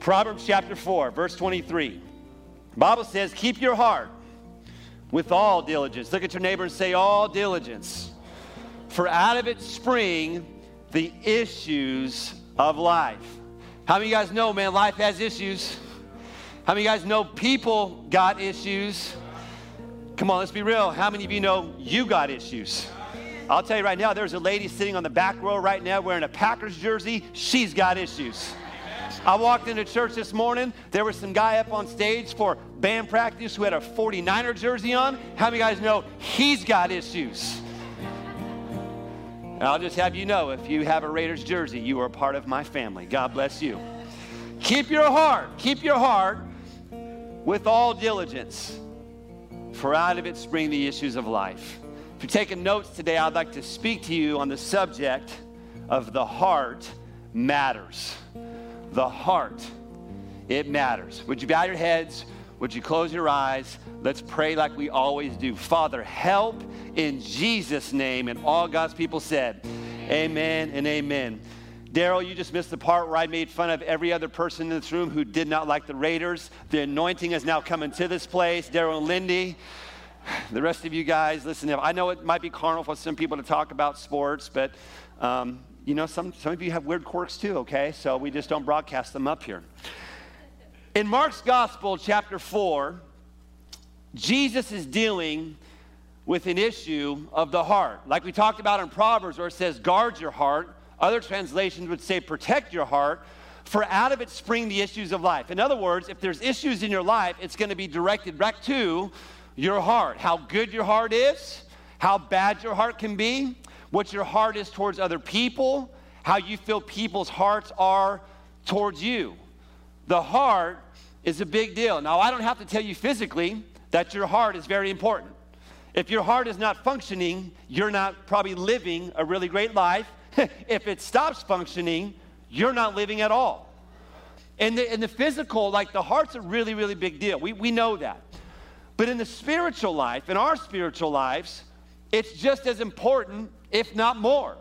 Proverbs chapter 4, verse 23. Bible says, Keep your heart with all diligence. Look at your neighbor and say, All diligence. For out of it spring the issues of life. How many of you guys know, man, life has issues? How many of you guys know people got issues? Come on, let's be real. How many of you know you got issues? I'll tell you right now, there's a lady sitting on the back row right now wearing a Packers jersey. She's got issues. I walked into church this morning. There was some guy up on stage for band practice who had a 49er jersey on. How many guys know he's got issues? And I'll just have you know if you have a Raiders jersey, you are part of my family. God bless you. Keep your heart, keep your heart with all diligence, for out of it spring the issues of life. If you're taking notes today, I'd like to speak to you on the subject of the heart matters the heart, it matters. Would you bow your heads? Would you close your eyes? Let's pray like we always do. Father, help in Jesus' name. And all God's people said, Amen and amen. Daryl, you just missed the part where I made fun of every other person in this room who did not like the Raiders. The anointing is now coming to this place. Daryl and Lindy, the rest of you guys, listen, I know it might be carnal for some people to talk about sports, but um, you know, some, some of you have weird quirks too, okay? So we just don't broadcast them up here. In Mark's Gospel, chapter 4, Jesus is dealing with an issue of the heart. Like we talked about in Proverbs, where it says, guard your heart. Other translations would say, protect your heart, for out of it spring the issues of life. In other words, if there's issues in your life, it's going to be directed back to your heart. How good your heart is, how bad your heart can be, what your heart is towards other people, how you feel people's hearts are towards you. The heart is a big deal. Now, I don't have to tell you physically that your heart is very important. If your heart is not functioning, you're not probably living a really great life. if it stops functioning, you're not living at all. And the, in the physical, like the heart's a really, really big deal. We, we know that. But in the spiritual life, in our spiritual lives, it's just as important if not more.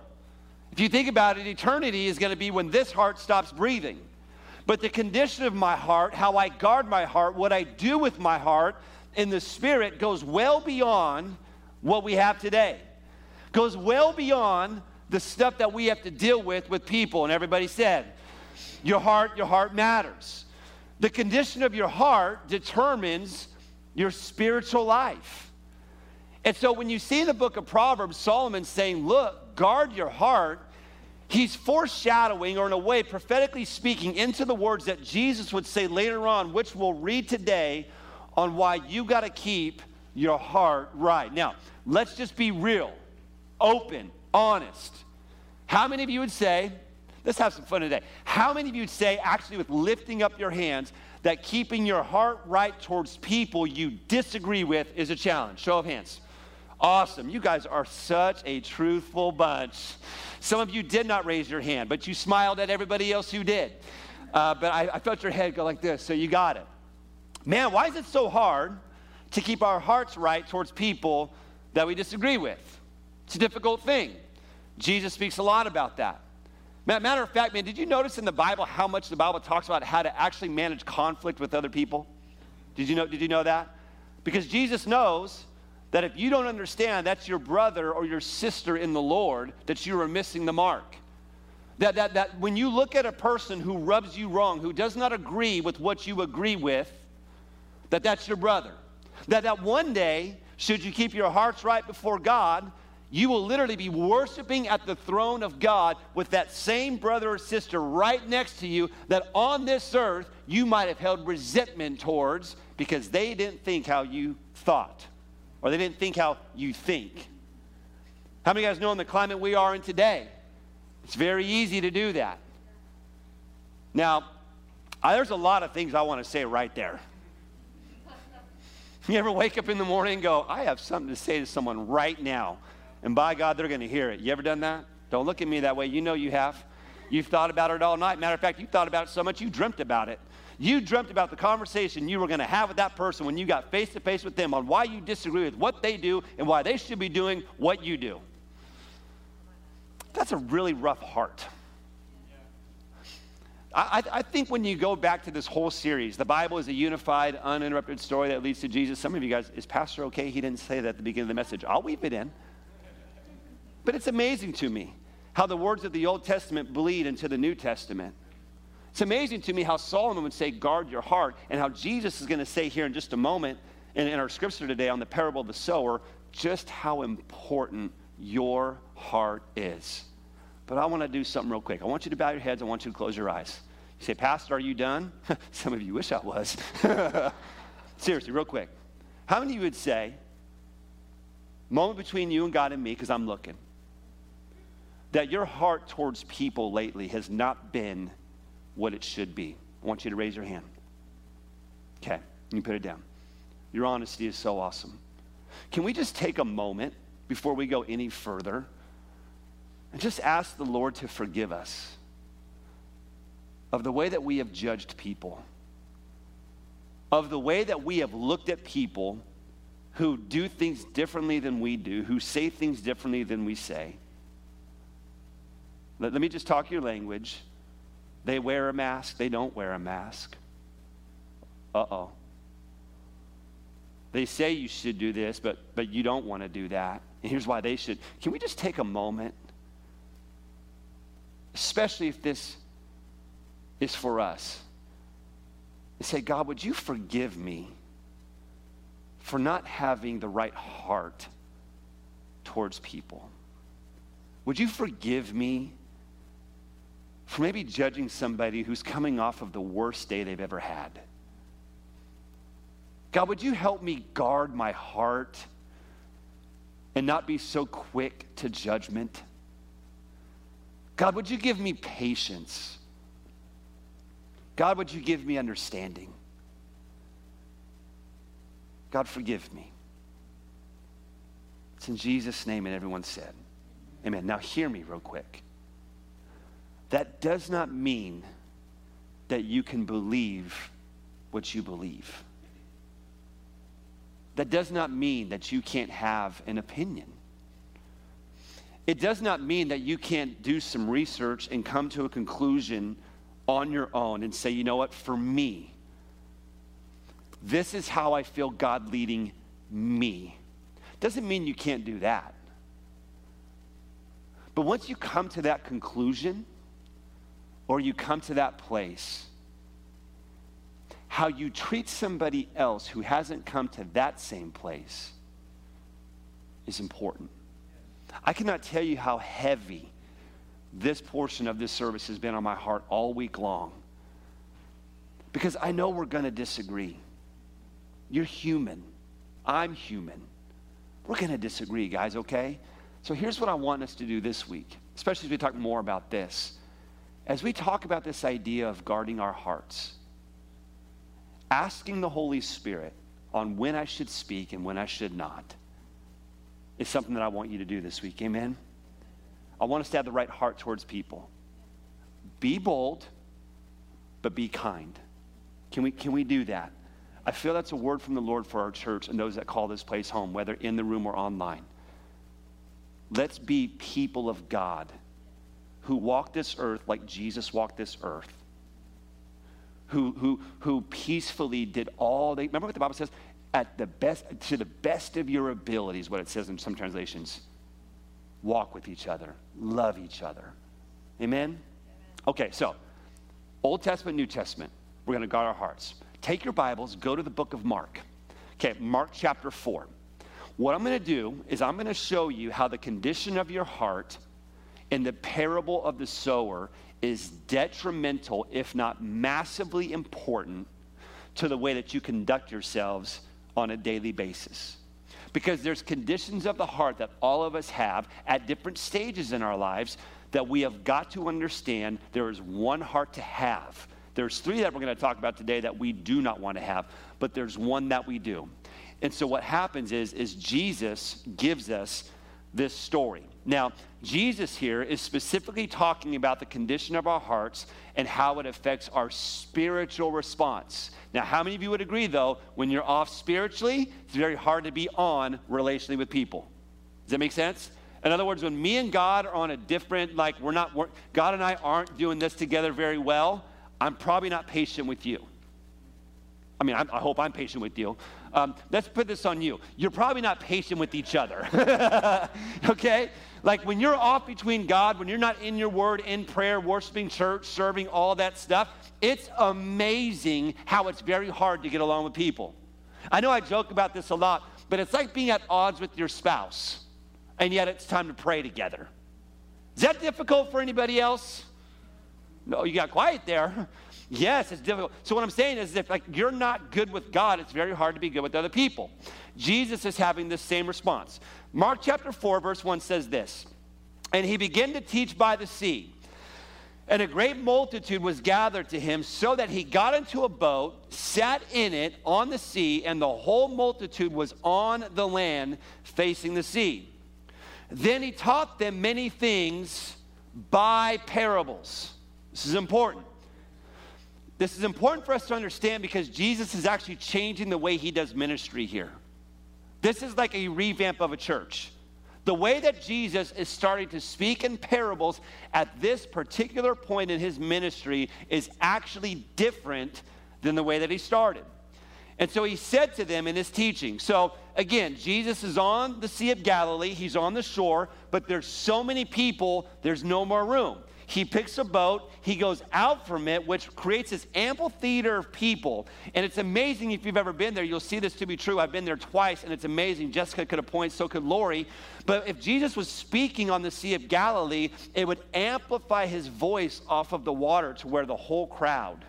If you think about it, eternity is going to be when this heart stops breathing. But the condition of my heart, how I guard my heart, what I do with my heart in the spirit goes well beyond what we have today. Goes well beyond the stuff that we have to deal with with people. And everybody said, Your heart, your heart matters. The condition of your heart determines your spiritual life. And so when you see the book of Proverbs, Solomon saying, Look, guard your heart, he's foreshadowing, or in a way, prophetically speaking, into the words that Jesus would say later on, which we'll read today, on why you got to keep your heart right. Now, let's just be real, open, honest. How many of you would say, let's have some fun today. How many of you would say, actually, with lifting up your hands, that keeping your heart right towards people you disagree with is a challenge? Show of hands. Awesome. You guys are such a truthful bunch. Some of you did not raise your hand, but you smiled at everybody else who did. Uh, but I, I felt your head go like this, so you got it. Man, why is it so hard to keep our hearts right towards people that we disagree with? It's a difficult thing. Jesus speaks a lot about that. Matter of fact, man, did you notice in the Bible how much the Bible talks about how to actually manage conflict with other people? Did you know, did you know that? Because Jesus knows that if you don't understand that's your brother or your sister in the Lord, that you are missing the mark. That, that, that when you look at a person who rubs you wrong, who does not agree with what you agree with, that that's your brother. That, that one day, should you keep your hearts right before God, you will literally be worshiping at the throne of God with that same brother or sister right next to you that on this earth you might have held resentment towards because they didn't think how you thought or they didn't think how you think. How many of you guys know in the climate we are in today? It's very easy to do that. Now, I, there's a lot of things I want to say right there. You ever wake up in the morning and go, I have something to say to someone right now, and by God, they're going to hear it. You ever done that? Don't look at me that way. You know you have. You've thought about it all night. Matter of fact, you thought about it so much you dreamt about it. You dreamt about the conversation you were going to have with that person when you got face to face with them on why you disagree with what they do and why they should be doing what you do. That's a really rough heart. I, I, think when you go back to this whole series, the Bible is a unified, uninterrupted story that leads to Jesus. Some of you guys, is Pastor okay? He didn't say that at the beginning of the message. I'll weave it in. But it's amazing to me how the words of the Old Testament bleed into the New Testament. It's amazing to me how Solomon would say, guard your heart, and how Jesus is going to say here in just a moment in, in our scripture today on the parable of the sower, just how important your heart is. But I want to do something real quick. I want you to bow your heads. I want you to close your eyes. You say, Pastor, are you done? Some of you wish I was. Seriously, real quick. How many of you would say, moment between you and God and me, because I'm looking, that your heart towards people lately has not been what it should be? I want you to raise your hand. Okay, you put it down. Your honesty is so awesome. Can we just take a moment before we go any further and just ask the Lord to forgive us of the way that we have judged people, of the way that we have looked at people who do things differently than we do, who say things differently than we say. Let, let me just talk your language. They wear a mask, they don't wear a mask. Uh oh. They say you should do this, but, but you don't want to do that. And here's why they should. Can we just take a moment? Especially if this is for us. And say, God, would you forgive me for not having the right heart towards people? Would you forgive me for maybe judging somebody who's coming off of the worst day they've ever had? God, would you help me guard my heart and not be so quick to judgment? God, would you give me patience? God, would you give me understanding? God, forgive me. It's in Jesus' name, and everyone said, Amen. Now, hear me real quick. That does not mean that you can believe what you believe that does not mean that you can't have an opinion. It does not mean that you can't do some research and come to a conclusion on your own and say, you know what, for me, this is how I feel God leading me. Doesn't mean you can't do that. But once you come to that conclusion, or you come to that place, how you treat somebody else who hasn't come to that same place is important. I cannot tell you how heavy this portion of this service has been on my heart all week long because I know we're going to disagree. You're human. I'm human. We're going to disagree, guys, okay? So here's what I want us to do this week, especially as we talk more about this. As we talk about this idea of guarding our hearts, asking the Holy Spirit on when I should speak and when I should not is something that I want you to do this week. Amen? I want us to have the right heart towards people. Be bold, but be kind. Can we, can we do that? I feel that's a word from the Lord for our church and those that call this place home, whether in the room or online. Let's be people of God who walked this earth like Jesus walked this earth who, who, who peacefully did all they remember what the Bible says? At the best, to the best of your abilities, what it says in some translations. Walk with each other, love each other. Amen? Okay, so Old Testament, New Testament. We're going to guard our hearts. Take your Bibles, go to the book of Mark. Okay, Mark chapter 4. What I'm going to do is I'm going to show you how the condition of your heart in the parable of the sower is detrimental, if not massively important, to the way that you conduct yourselves on a daily basis. Because there's conditions of the heart that all of us have at different stages in our lives that we have got to understand there is one heart to have. There's three that we're going to talk about today that we do not want to have, but there's one that we do. And so what happens is, is Jesus gives us this story. Now, Jesus here is specifically talking about the condition of our hearts and how it affects our spiritual response. Now, how many of you would agree, though, when you're off spiritually, it's very hard to be on relationally with people? Does that make sense? In other words, when me and God are on a different, like we're not, we're, God and I aren't doing this together very well, I'm probably not patient with you. I mean, I, I hope I'm patient with you. Um, let's put this on you. You're probably not patient with each other. okay? Like when you're off between God, when you're not in your word, in prayer, worshiping church, serving, all that stuff, it's amazing how it's very hard to get along with people. I know I joke about this a lot, but it's like being at odds with your spouse, and yet it's time to pray together. Is that difficult for anybody else? No, you got quiet there. Yes, it's difficult. So what I'm saying is if like you're not good with God, it's very hard to be good with other people. Jesus is having this same response. Mark chapter 4 verse 1 says this. And he began to teach by the sea. And a great multitude was gathered to him, so that he got into a boat, sat in it on the sea, and the whole multitude was on the land facing the sea. Then he taught them many things by parables. This is important. This is important for us to understand because Jesus is actually changing the way he does ministry here. This is like a revamp of a church. The way that Jesus is starting to speak in parables at this particular point in his ministry is actually different than the way that he started. And so he said to them in his teaching. So again, Jesus is on the Sea of Galilee, he's on the shore, but there's so many people, there's no more room. He picks a boat, he goes out from it, which creates this amphitheater of people. And it's amazing if you've ever been there, you'll see this to be true. I've been there twice, and it's amazing. Jessica could have pointed, so could Lori. But if Jesus was speaking on the Sea of Galilee, it would amplify his voice off of the water to where the whole crowd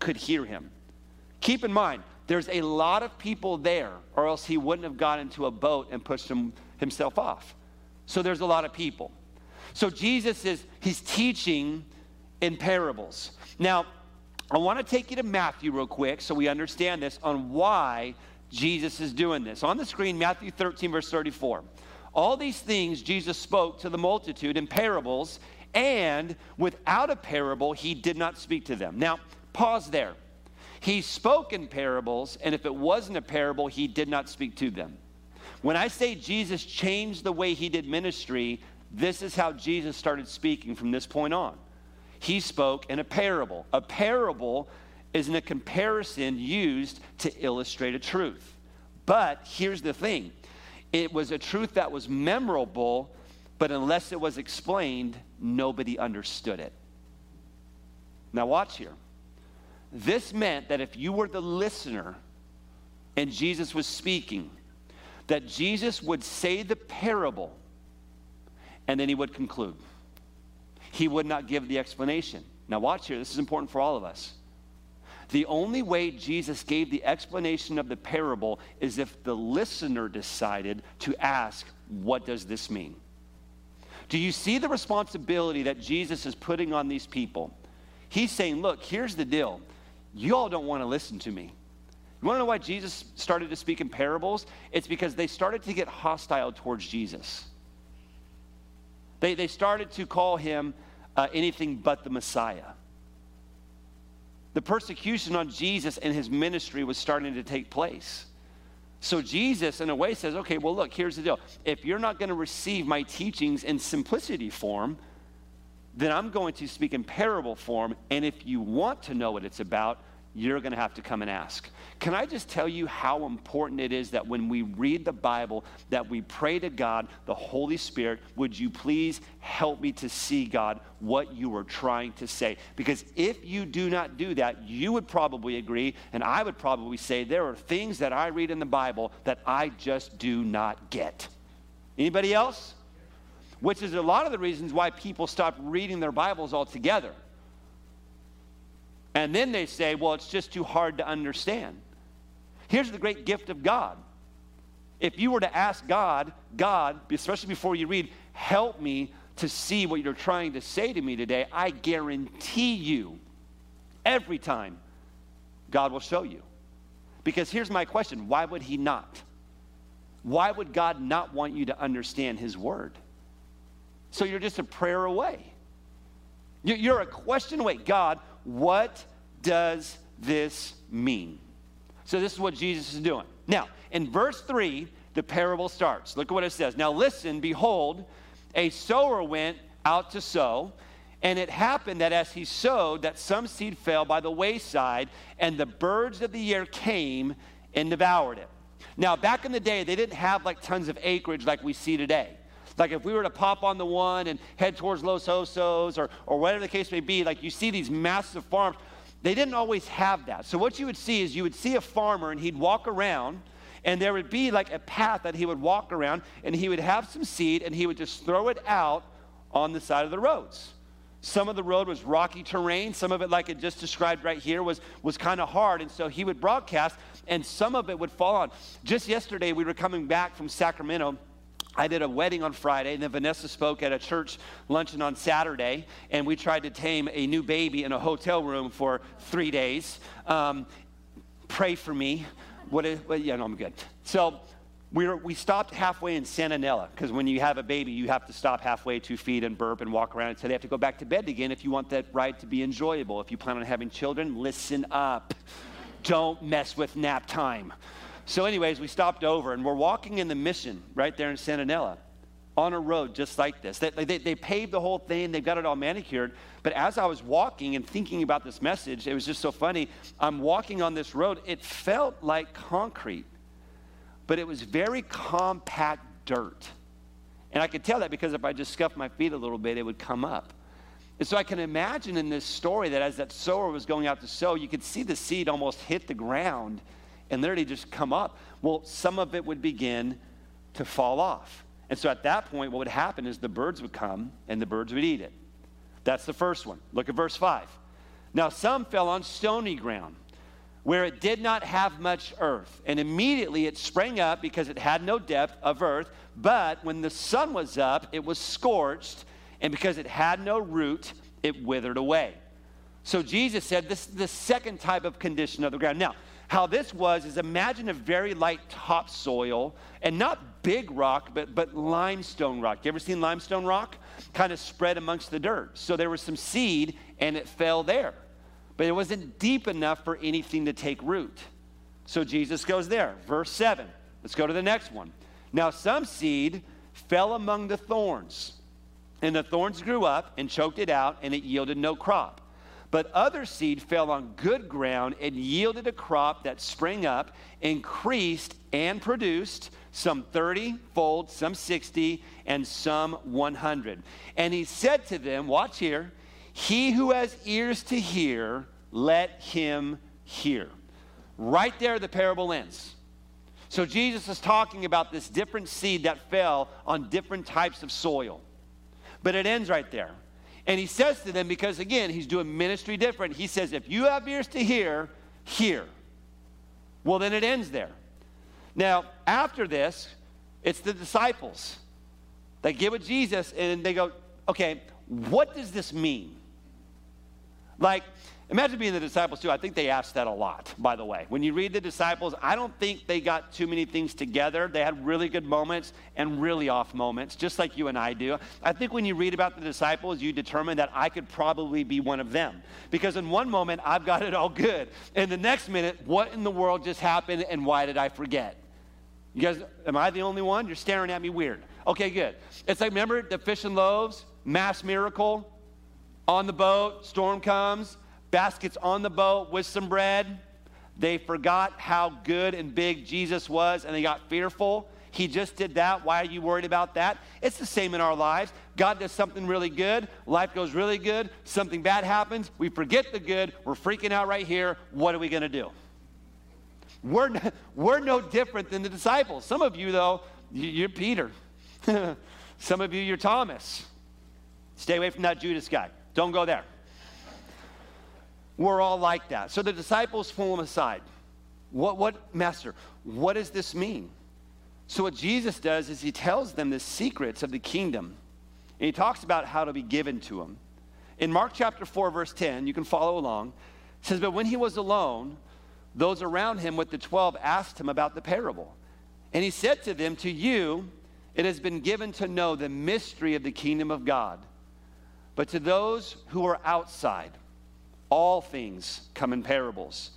could hear him. Keep in mind, there's a lot of people there, or else he wouldn't have got into a boat and pushed him, himself off. So there's a lot of people. So Jesus is, he's teaching in parables. Now, I want to take you to Matthew real quick so we understand this on why Jesus is doing this. On the screen, Matthew 13, verse 34. All these things Jesus spoke to the multitude in parables, and without a parable, he did not speak to them. Now, pause there. He spoke in parables, and if it wasn't a parable, he did not speak to them. When I say Jesus changed the way he did ministry, this is how Jesus started speaking from this point on. He spoke in a parable. A parable is in a comparison used to illustrate a truth. But here's the thing it was a truth that was memorable, but unless it was explained, nobody understood it. Now, watch here. This meant that if you were the listener and Jesus was speaking, that Jesus would say the parable and then he would conclude. He would not give the explanation. Now, watch here, this is important for all of us. The only way Jesus gave the explanation of the parable is if the listener decided to ask, What does this mean? Do you see the responsibility that Jesus is putting on these people? He's saying, Look, here's the deal. You all don't want to listen to me. You want to know why Jesus started to speak in parables? It's because they started to get hostile towards Jesus. They, they started to call him uh, anything but the Messiah. The persecution on Jesus and his ministry was starting to take place. So Jesus, in a way, says, okay, well, look, here's the deal. If you're not going to receive my teachings in simplicity form, then I'm going to speak in parable form. And if you want to know what it's about, you're going to have to come and ask. Can I just tell you how important it is that when we read the Bible that we pray to God, the Holy Spirit, would you please help me to see God what you are trying to say? Because if you do not do that, you would probably agree and I would probably say there are things that I read in the Bible that I just do not get. Anybody else? Which is a lot of the reasons why people stop reading their Bibles altogether and then they say, well, it's just too hard to understand. Here's the great gift of God. If you were to ask God, God, especially before you read, help me to see what you're trying to say to me today, I guarantee you, every time, God will show you. Because here's my question why would He not? Why would God not want you to understand His word? So you're just a prayer away. You're a question away. God, what does this mean? So, this is what Jesus is doing. Now, in verse 3, the parable starts. Look at what it says. Now, listen, behold, a sower went out to sow, And it happened that as he sowed, that some seed fell by the wayside, and the birds of the air came and devoured it. Now, back in the day, they didn't have like tons of acreage like we see today. Like if we were to pop on the one and head towards Los Osos or, or whatever the case may be, like you see these massive farms, they didn't always have that. So what you would see is you would see a farmer and he'd walk around and there would be like a path that he would walk around and he would have some seed and he would just throw it out on the side of the roads. Some of the road was rocky terrain. Some of it, like it just described right here, was, was kind of hard. And so he would broadcast, and some of it would fall on. Just yesterday, we were coming back from Sacramento. I did a wedding on Friday, and then Vanessa spoke at a church luncheon on Saturday, and we tried to tame a new baby in a hotel room for three days. Um, pray for me. What is, well, yeah, no, I'm good. So we, were, we stopped halfway in Santa Nella because when you have a baby, you have to stop halfway to feed and burp and walk around until they have to go back to bed again if you want that ride to be enjoyable. If you plan on having children, listen up. Don't mess with nap time. So, anyways, we stopped over and we're walking in the mission right there in Santa Nella on a road just like this. They, they, they, paved the whole thing, they've got it all manicured. But as I was walking and thinking about this message, it was just so funny. I'm walking on this road, it felt like concrete but it was very compact dirt. And I could tell that because if I just scuffed my feet a little bit, it would come up. And so I can imagine in this story that as that sower was going out to sow, you could see the seed almost hit the ground and literally just come up. Well, some of it would begin to fall off. And so at that point, what would happen is the birds would come and the birds would eat it. That's the first one. Look at verse 5. Now, some fell on stony ground where it did not have much earth. And immediately it sprang up because it had no depth of earth. But when the sun was up, it was scorched. And because it had no root, it withered away. So Jesus said this is the second type of condition of the ground. Now, how this was is imagine a very light topsoil and not big rock, but, but limestone rock. You ever seen limestone rock? Kind of spread amongst the dirt. So there was some seed and it fell there but it wasn't deep enough for anything to take root. So Jesus goes there. Verse 7. Let's go to the next one. Now, some seed fell among the thorns, and the thorns grew up and choked it out, and it yielded no crop. But other seed fell on good ground and yielded a crop that sprang up, increased, and produced some 30 fold, some 60, and some 100. And he said to them, Watch here, he who has ears to hear, let him hear. Right there, the parable ends. So Jesus is talking about this different seed that fell on different types of soil. But it ends right there. And he says to them, because again, he's doing ministry different, he says, if you have ears to hear, hear. Well, then it ends there. Now, after this, it's the disciples. They get with Jesus and they go, okay, what does this mean? Like, imagine being the disciples too. I think they asked that a lot, by the way. When you read the disciples, I don't think they got too many things together. They had really good moments and really off moments, just like you and I do. I think when you read about the disciples, you determine that I could probably be one of them. Because in one moment, I've got it all good. In the next minute, what in the world just happened and why did I forget? You guys, am I the only one? You're staring at me weird. Okay, good. It's like, remember the fish and loaves, mass miracle? on the boat, storm comes, baskets on the boat with some bread. They forgot how good and big Jesus was and they got fearful. He just did that. Why are you worried about that? It's the same in our lives. God does something really good, life goes really good, something bad happens, we forget the good, we're freaking out right here. What are we going to do? We're, we're no different than the disciples. Some of you, though, you're Peter. Some of you, you're Thomas. Stay away from that Judas guy. Don't go there. We're all like that. So the disciples pull him aside. What, what, Master, what does this mean? So what Jesus does is he tells them the secrets of the kingdom. And he talks about how to be given to them. In Mark chapter 4, verse 10, you can follow along, it says, But when he was alone, those around him with the twelve asked him about the parable. And he said to them, To you it has been given to know the mystery of the kingdom of God. But to those who are outside, all things come in parables,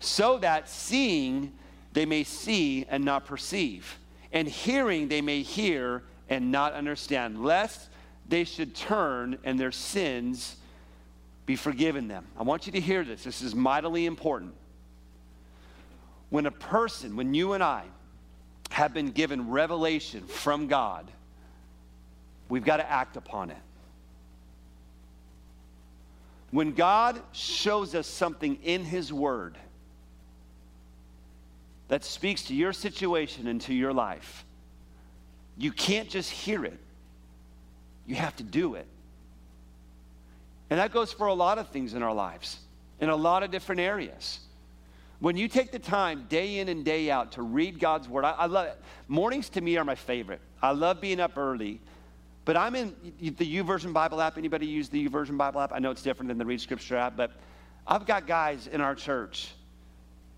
so that seeing they may see and not perceive, and hearing they may hear and not understand, lest they should turn and their sins be forgiven them. I want you to hear this. This is mightily important. When a person, when you and I have been given revelation from God, we've got to act upon it. When God shows us something in His Word that speaks to your situation and to your life, you can't just hear it, you have to do it. And that goes for a lot of things in our lives, in a lot of different areas. When you take the time day in and day out to read God's word, I, I love it. Mornings to me are my favorite. I love being up early. But I'm in the YouVersion Bible app. Anybody use the YouVersion Bible app? I know it's different than the Read Scripture app, but I've got guys in our church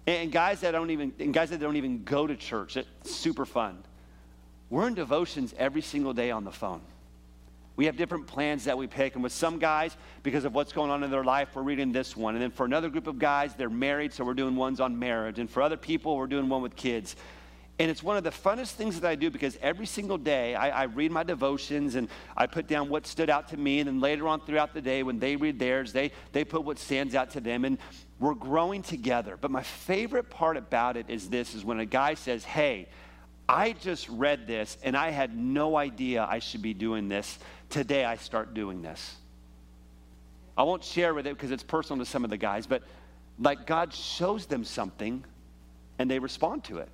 and guys that don't even and guys that don't even go to church. It's super fun. We're in devotions every single day on the phone. We have different plans that we pick. And with some guys, because of what's going on in their life, we're reading this one. And then for another group of guys, they're married, so we're doing ones on marriage. And for other people, we're doing one with kids. And it's one of the funnest things that I do because every single day I, I, read my devotions and I put down what stood out to me. And then later on throughout the day, when they read theirs, they, they put what stands out to them. And we're growing together. But my favorite part about it is this is when a guy says, Hey, I just read this and I had no idea I should be doing this. Today I start doing this. I won't share with it because it's personal to some of the guys, but like God shows them something and they respond to it.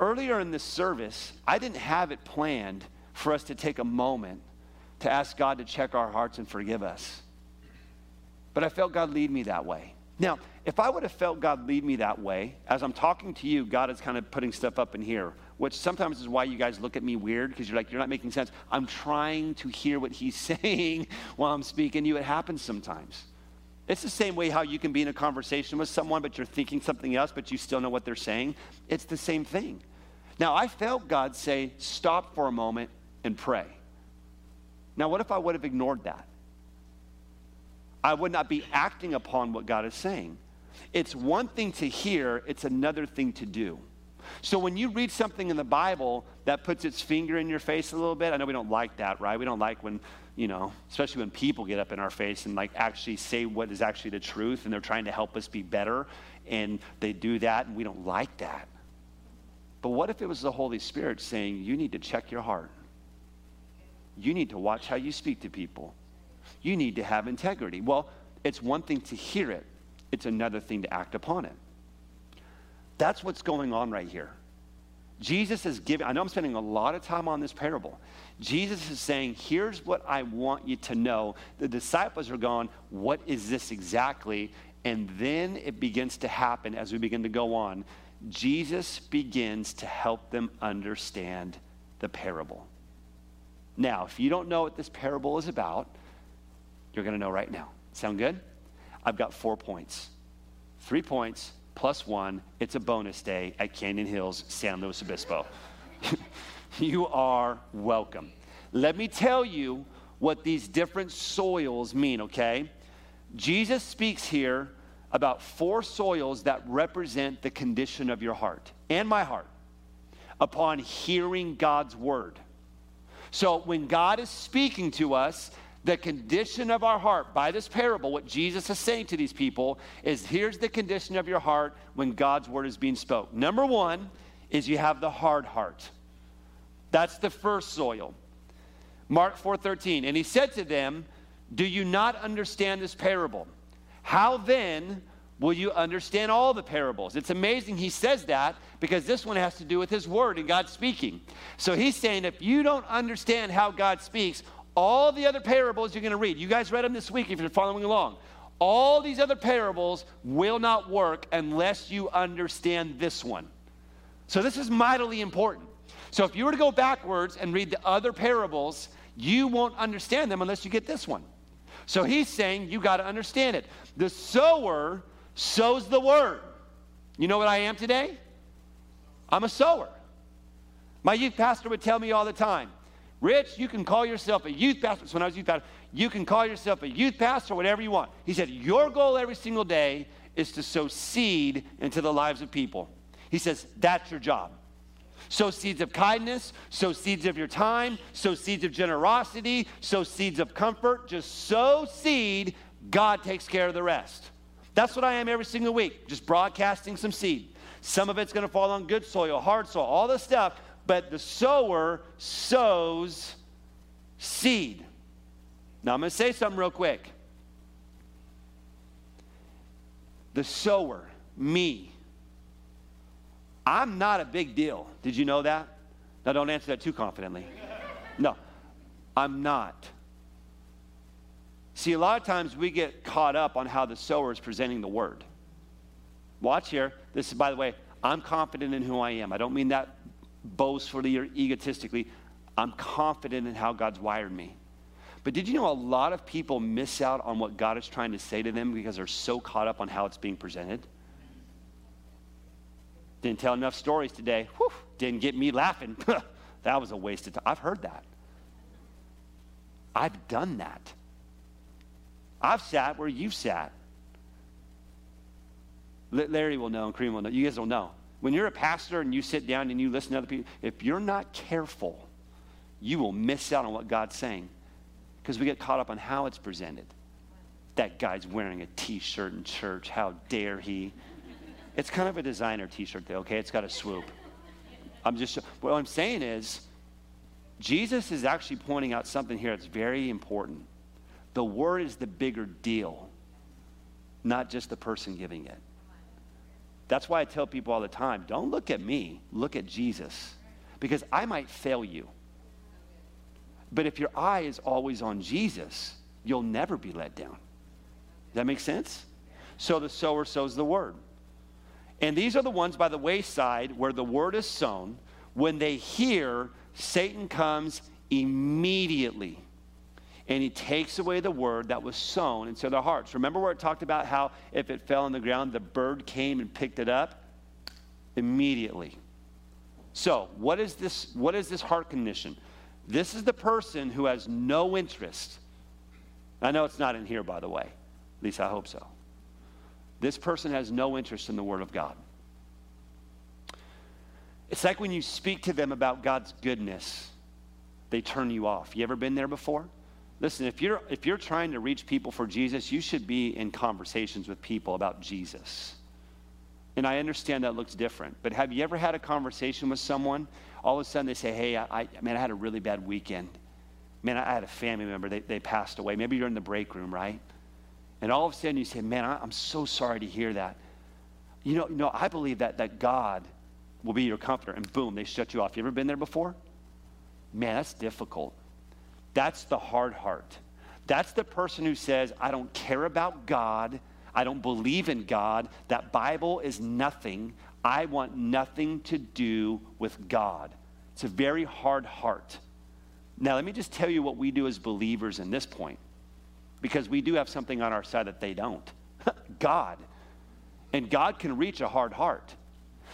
Earlier in this service, I didn't have it planned for us to take a moment to ask God to check our hearts and forgive us. But I felt God lead me that way. Now, if I would have felt God lead me that way, as I'm talking to you, God is kind of putting stuff up in here, which sometimes is why you guys look at me weird because you're like, you're not making sense. I'm trying to hear what He's saying while I'm speaking to you. It happens sometimes. It's the same way how you can be in a conversation with someone, but you're thinking something else, but you still know what they're saying. It's the same thing. Now, I felt God say, stop for a moment and pray. Now, what if I would have ignored that? I would not be acting upon what God is saying. It's one thing to hear, it's another thing to do. So when you read something in the Bible that puts its finger in your face a little bit, I know we don't like that, right? We don't like when, you know, especially when people get up in our face and like actually say what is actually the truth and they're trying to help us be better and they do that and we don't like that. But what if it was the Holy Spirit saying, you need to check your heart? You need to watch how you speak to people you need to have integrity. Well, it's one thing to hear it, it's another thing to act upon it. That's what's going on right here. Jesus is giving, I know I'm spending a lot of time on this parable. Jesus is saying, Here's what I want you to know. The disciples are going, What is this exactly? And then it begins to happen as we begin to go on. Jesus begins to help them understand the parable. Now, if you don't know what this parable is about, you're going to know right now. Sound good? I've got four points. Three points plus one. It's a bonus day at Canyon Hills, San Luis Obispo. you are welcome. Let me tell you what these different soils mean, okay? Jesus speaks here about four soils that represent the condition of your heart and my heart upon hearing God's word. So when God is speaking to us, the condition of our heart by this parable, what Jesus is saying to these people is here's the condition of your heart when God's word is being spoke. Number one is you have the hard heart. That's the first soil. Mark 4:13, and he said to them, "Do you not understand this parable? How then will you understand all the parables?" It's amazing he says that because this one has to do with his word and God speaking. So he's saying if you don't understand how God speaks, all the other parables you're going to read, you guys read them this week if you're following along. All these other parables will not work unless you understand this one. So, this is mightily important. So, if you were to go backwards and read the other parables, you won't understand them unless you get this one. So, he's saying you got to understand it. The sower sows the word. You know what I am today? I'm a sower. My youth pastor would tell me all the time Rich, you can call yourself a youth pastor. So when I was youth pastor, you can call yourself a youth pastor, whatever you want. He said, Your goal every single day is to sow seed into the lives of people. He says, That's your job. Sow seeds of kindness, sow seeds of your time, sow seeds of generosity, sow seeds of comfort. Just sow seed, God takes care of the rest. That's what I am every single week, just broadcasting some seed. Some of it's going to fall on good soil, hard soil, all this stuff, but the sower sows seed. Now I'm going to say something real quick. The sower, me, I'm not a big deal. Did you know that? Now don't answer that too confidently. No, I'm not. See, a lot of times we get caught up on how the sower is presenting the word. Watch here. This is, by the way, I'm confident in who I am. I don't mean that boastfully or egotistically. I'm confident in how God's wired me. But did you know a lot of people miss out on what God is trying to say to them because they're so caught up on how it's being presented? Didn't tell enough stories today. Whew, didn't get me laughing. that was a waste of time. I've heard that. I've done that. I've sat where you've sat. Larry will know and Kareem will know. You guys will know. When you're a pastor and you sit down and you listen to other people, if you're not careful, you will miss out on what God's saying because we get caught up on how it's presented. That guy's wearing a t shirt in church. How dare he? It's kind of a designer t shirt, though, okay? It's got a swoop. I'm just, what I'm saying is, Jesus is actually pointing out something here that's very important. The word is the bigger deal, not just the person giving it. That's why I tell people all the time don't look at me, look at Jesus, because I might fail you. But if your eye is always on Jesus, you'll never be let down. Does that make sense? So the sower sows the word. And these are the ones by the wayside where the word is sown. When they hear, Satan comes immediately and he takes away the word that was sown into their hearts. Remember where it talked about how if it fell on the ground, the bird came and picked it up? Immediately. So, what is this, what is this heart condition? This is the person who has no interest. I know it's not in here, by the way. At least I hope so. This person has no interest in the Word of God. It's like when you speak to them about God's goodness, they turn you off. You ever been there before? Listen, if you're, if you're trying to reach people for Jesus, you should be in conversations with people about Jesus. And I understand that looks different, but have you ever had a conversation with someone? All of a sudden they say, Hey, I, I man, I had a really bad weekend. Man, I had a family member, they, they passed away. Maybe you're in the break room, right? And all of a sudden you say, Man, I, I'm so sorry to hear that. You know, you know, I believe that, that God will be your comforter. And boom, they shut you off. You ever been there before? Man, that's difficult. That's the hard heart. That's the person who says, I don't care about God. I don't believe in God. That Bible is nothing. I want nothing to do with God. It's a very hard heart. Now, let me just tell you what we do as believers in this point, because we do have something on our side that they don't God. And God can reach a hard heart.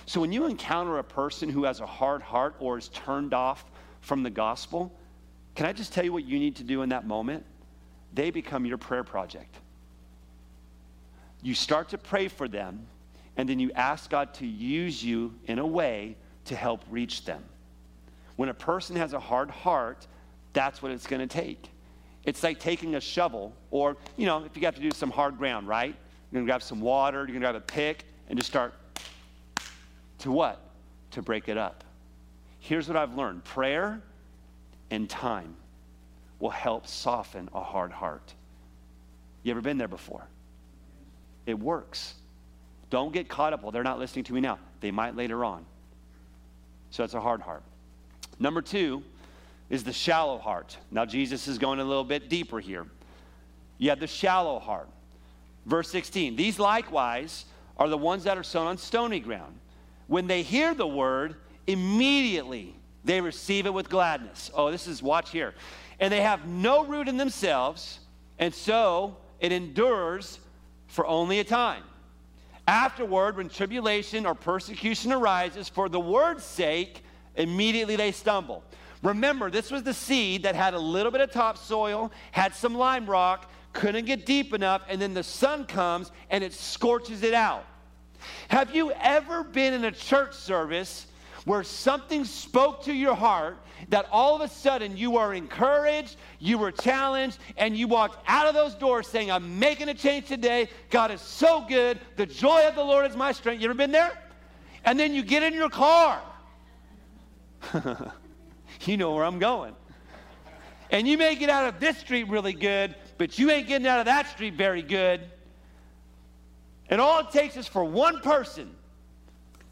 So when you encounter a person who has a hard heart or is turned off from the gospel, can I just tell you what you need to do in that moment? They become your prayer project. You start to pray for them, and then you ask God to use you in a way to help reach them. When a person has a hard heart, that's what it's going to take. It's like taking a shovel, or, you know, if you have to do some hard ground, right? You're going to grab some water, you're going to grab a pick, and just start to what? To break it up. Here's what I've learned prayer and time will help soften a hard heart. You ever been there before? It works. Don't get caught up. Well, they're not listening to me now. They might later on. So that's a hard heart. Number two is the shallow heart. Now, Jesus is going a little bit deeper here. You have the shallow heart. Verse 16 These likewise are the ones that are sown on stony ground. When they hear the word, immediately they receive it with gladness. Oh, this is, watch here. And they have no root in themselves, and so it endures for only a time. Afterward, when tribulation or persecution arises for the word's sake, immediately they stumble. Remember, this was the seed that had a little bit of topsoil, had some lime rock, couldn't get deep enough, and then the sun comes and it scorches it out. Have you ever been in a church service where something spoke to your heart that all of a sudden you were encouraged, you were challenged, and you walked out of those doors saying, I'm making a change today. God is so good. The joy of the Lord is my strength. You ever been there? And then you get in your car. you know where I'm going. And you may get out of this street really good, but you ain't getting out of that street very good. And all it takes is for one person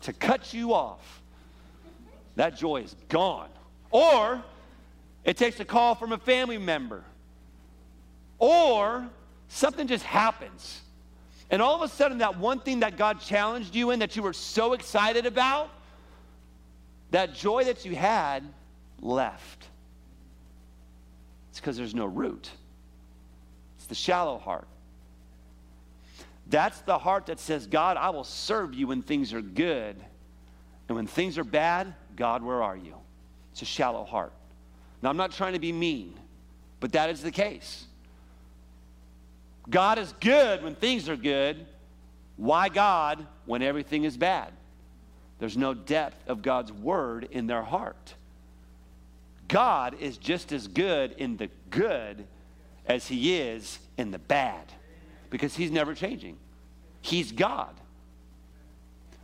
to cut you off. That joy is gone. Or it takes a call from a family member. Or something just happens. And all of a sudden, that one thing that God challenged you in that you were so excited about, that joy that you had left. It's because there's no root. It's the shallow heart. That's the heart that says, God, I will serve you when things are good. And when things are bad, God, where are you? It's a shallow heart. Now, I'm not trying to be mean, but that is the case. God is good when things are good. Why God when everything is bad? There's no depth of God's word in their heart. God is just as good in the good as he is in the bad because he's never changing. He's God.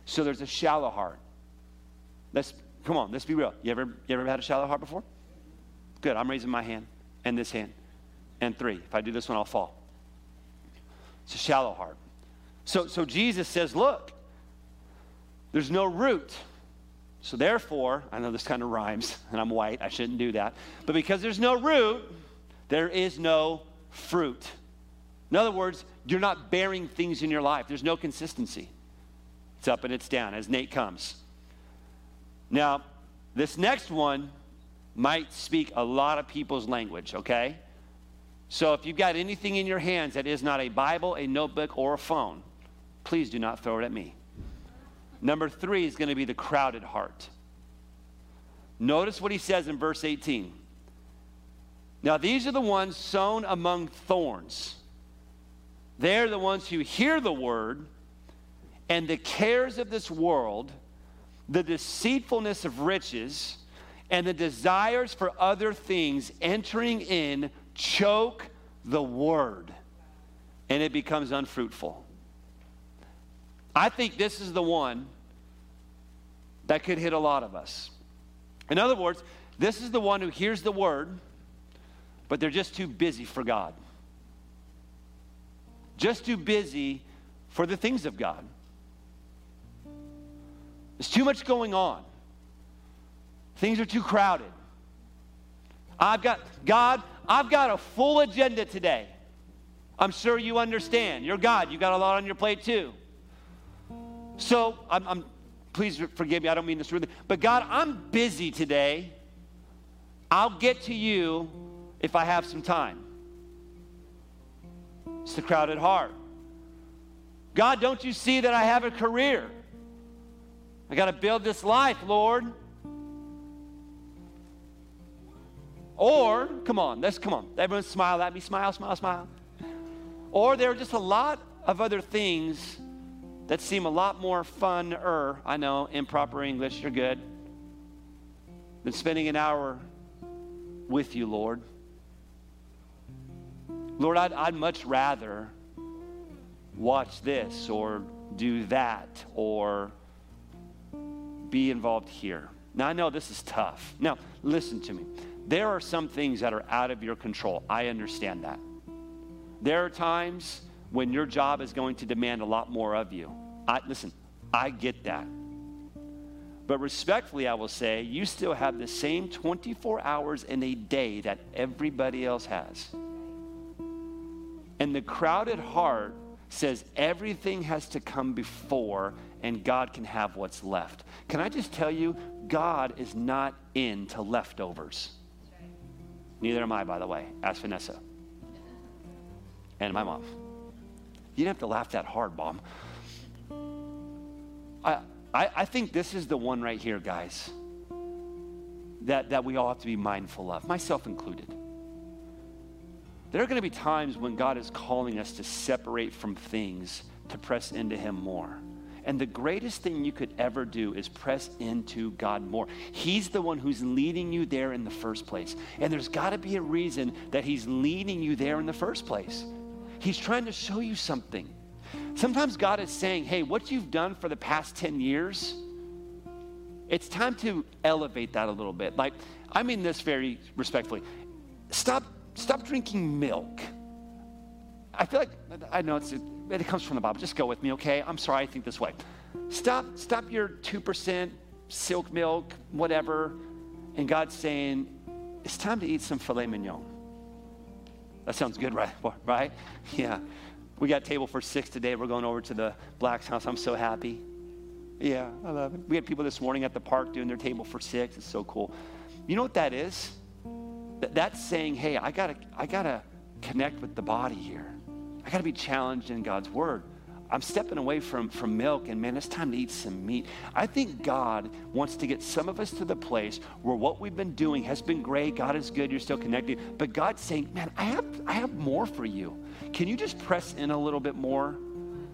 So there's a shallow heart. Let's come on, let's be real. You ever you ever had a shallow heart before? Good. I'm raising my hand and this hand. And three. If I do this one, I'll fall. It's a shallow heart. So so Jesus says, look, there's no root. So therefore, I know this kind of rhymes, and I'm white, I shouldn't do that. But because there's no root, there is no fruit. In other words, you're not bearing things in your life. There's no consistency. It's up and it's down as Nate comes. Now, this next one might speak a lot of people's language, okay? So if you've got anything in your hands that is not a Bible, a notebook, or a phone, please do not throw it at me. Number three is going to be the crowded heart. Notice what he says in verse 18. Now, these are the ones sown among thorns. They're the ones who hear the word, and the cares of this world, the deceitfulness of riches, and the desires for other things entering in choke the word, and it becomes unfruitful. I think this is the one that could hit a lot of us. In other words, this is the one who hears the word, but they're just too busy for God. Just too busy for the things of God. There's too much going on. Things are too crowded. I've got, God, I've got a full agenda today. I'm sure you understand. You're God, you got a lot on your plate too. So I'm, I'm, please forgive me, I don't mean this really, but God, I'm busy today. I'll get to you if I have some time. It's the crowded heart. God, don't you see that I have a career? I got to build this life, Lord. Or, come on, let's come on. Everyone smile at me, smile, smile, smile. Or there are just a lot of other things that seem a lot more fun-er, I know, improper English, you're good, than spending an hour with you, Lord. Lord, I'd, I'd much rather watch this or do that or be involved here. Now, I know this is tough. Now, listen to me. There are some things that are out of your control. I understand that. There are times when your job is going to demand a lot more of you. I, listen, I get that. But respectfully, I will say, you still have the same 24 hours in a day that everybody else has. And the crowded heart says everything has to come before and God can have what's left. Can I just tell you, God is not into leftovers. Neither am I, by the way. Ask Vanessa and my mom. You didn't have to laugh that hard, Mom. I, I, I think this is the one right here, guys, that, that we all have to be mindful of, myself included. There are going to be times when God is calling us to separate from things to press into Him more. And the greatest thing you could ever do is press into God more. He's the one who's leading you there in the first place. And there's got to be a reason that He's leading you there in the first place. He's trying to show you something. Sometimes God is saying, hey, what you've done for the past 10 years, it's time to elevate that a little bit. Like, I mean this very respectfully. Stop, stop drinking milk. I feel like, I know it's, it comes from the Bible. Just go with me, okay? I'm sorry, I think this way. Stop, stop your 2% silk milk, whatever. And God's saying, it's time to eat some filet mignon. That sounds good, right? Right? Yeah. We got table for six today. We're going over to the Black's house. I'm so happy. Yeah, I love it. We had people this morning at the park doing their table for six. It's so cool. You know what that is? That's saying, hey, I gotta, I gotta connect with the body here. I gotta be challenged in God's word. I'm stepping away from, from milk, and man, it's time to eat some meat. I think God wants to get some of us to the place where what we've been doing has been great. God is good, you're still connected. But God's saying, man, I have, I have more for you. Can you just press in a little bit more?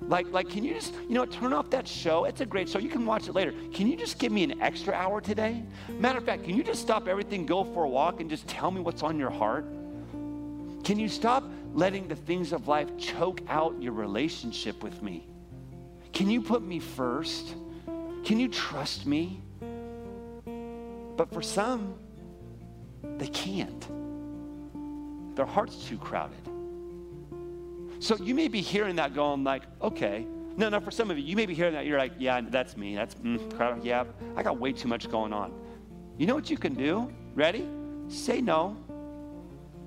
Like, like, can you just, you know, turn off that show? It's a great show. You can watch it later. Can you just give me an extra hour today? Matter of fact, can you just stop everything, go for a walk, and just tell me what's on your heart? Can you stop letting the things of life choke out your relationship with me? Can you put me first? Can you trust me? But for some, they can't. Their heart's too crowded. So you may be hearing that going like, okay. No, no, for some of you, you may be hearing that. You're like, yeah, that's me. That's, mm, yeah, I got way too much going on. You know what you can do? Ready? Say no.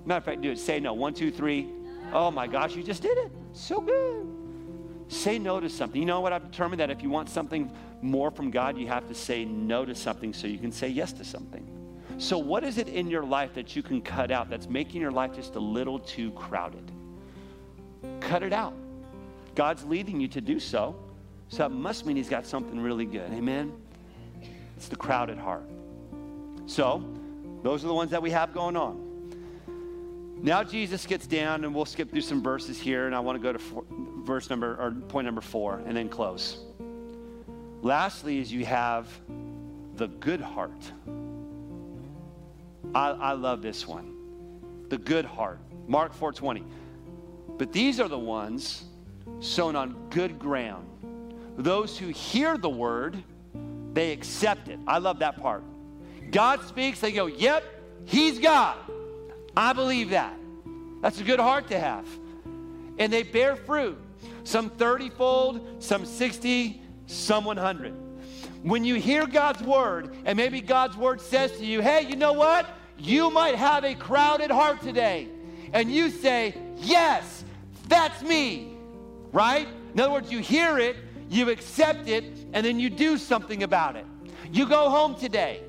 Matter of fact, do it. Say no. One, two, three. Oh my gosh, you just did it. So good. Say no to something. You know what? I've determined that if you want something more from God, you have to say no to something so you can say yes to something. So, what is it in your life that you can cut out that's making your life just a little too crowded? Cut it out. God's leading you to do so. So, that must mean He's got something really good. Amen? It's the crowded heart. So, those are the ones that we have going on. Now Jesus gets down, and we'll skip through some verses here, and I want to go to four, verse number or point number four, and then close. Lastly, is you have the good heart. I, I love this one. The good heart. Mark 4:20. But these are the ones sown on good ground. Those who hear the word, they accept it. I love that part. God speaks, they go, Yep, He's God. I believe that. That's a good heart to have. And they bear fruit, some 30 fold, some 60, some 100. When you hear God's word, and maybe God's word says to you, hey, you know what? You might have a crowded heart today. And you say, yes, that's me, right? In other words, you hear it, you accept it, and then you do something about it. You go home today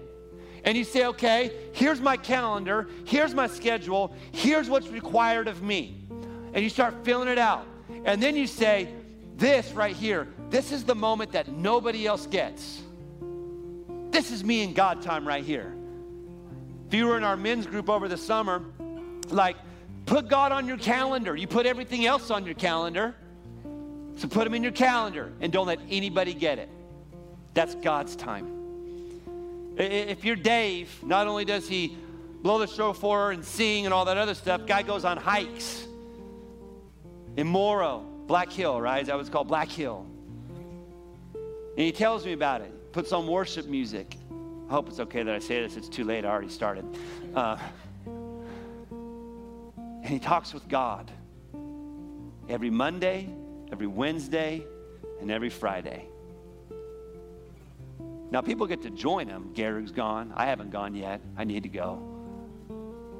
and you say, okay, here's my calendar, here's my schedule, here's what's required of me. And you start filling it out. And then you say, this right here, this is the moment that nobody else gets. This is me and God time right here. If you were in our men's group over the summer, like, put God on your calendar. You put everything else on your calendar. So put them in your calendar and don't let anybody get it. That's God's time. If you're Dave, not only does he blow the shofar and sing and all that other stuff, guy goes on hikes. In Morrow, Black Hill, right? That it's called? Black Hill. And he tells me about it. Puts on worship music. I hope it's okay that I say this. It's too late. I already started. Uh, and he talks with God every Monday, every Wednesday, and every Friday. Now, people get to join him. Gary's gone. I haven't gone yet. I need to go.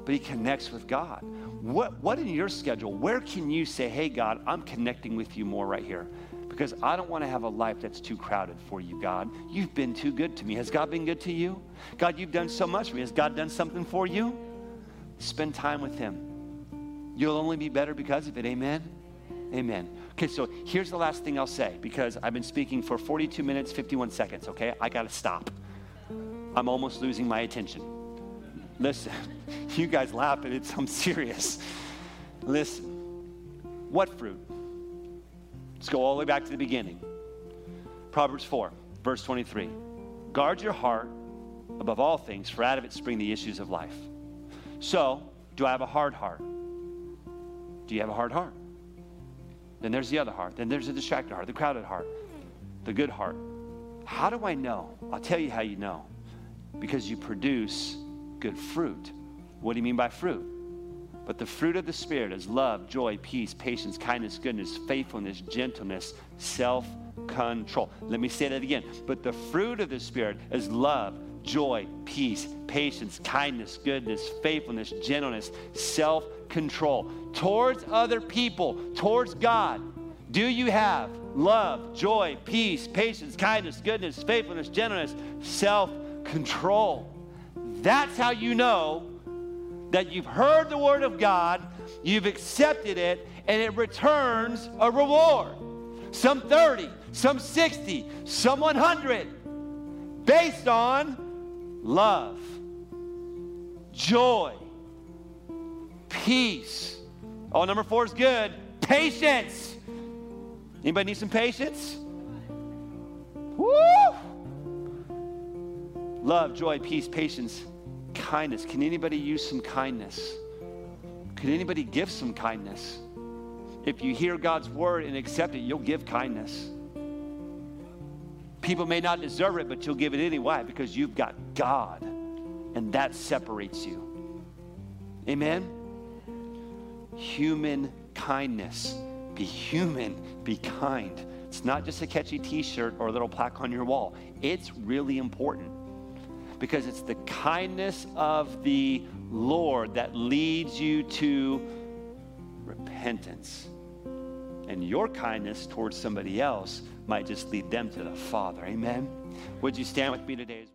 But he connects with God. What, what in your schedule, where can you say, hey, God, I'm connecting with you more right here? Because I don't want to have a life that's too crowded for you, God. You've been too good to me. Has God been good to you? God, you've done so much for me. Has God done something for you? Spend time with him. You'll only be better because of it. Amen? Amen. Okay, so here's the last thing I'll say because I've been speaking for 42 minutes, 51 seconds, okay? I got to stop. I'm almost losing my attention. Listen, you guys laugh, but it's, I'm serious. Listen, what fruit? Let's go all the way back to the beginning. Proverbs 4, verse 23. Guard your heart above all things, for out of it spring the issues of life. So, do I have a hard heart? Do you have a hard heart? Then there's the other heart. Then there's the distracted heart, the crowded heart, the good heart. How do I know? I'll tell you how you know. Because you produce good fruit. What do you mean by fruit? But the fruit of the Spirit is love, joy, peace, patience, kindness, goodness, faithfulness, gentleness, self control. Let me say that again. But the fruit of the Spirit is love, joy, peace, patience, kindness, goodness, faithfulness, gentleness, self control. Towards other people, towards God, do you have love, joy, peace, patience, kindness, goodness, faithfulness, gentleness, self control? That's how you know that you've heard the word of God, you've accepted it, and it returns a reward. Some 30, some 60, some 100, based on love, joy, peace. Oh, number four is good. Patience. Anybody need some patience? Woo! Love, joy, peace, patience, kindness. Can anybody use some kindness? Could anybody give some kindness? If you hear God's word and accept it, you'll give kindness. People may not deserve it, but you'll give it anyway because you've got God, and that separates you. Amen? Human kindness. Be human, be kind. It's not just a catchy t shirt or a little plaque on your wall, it's really important because it's the kindness of the Lord that leads you to repentance. And your kindness towards somebody else might just lead them to the Father. Amen. Would you stand with me today?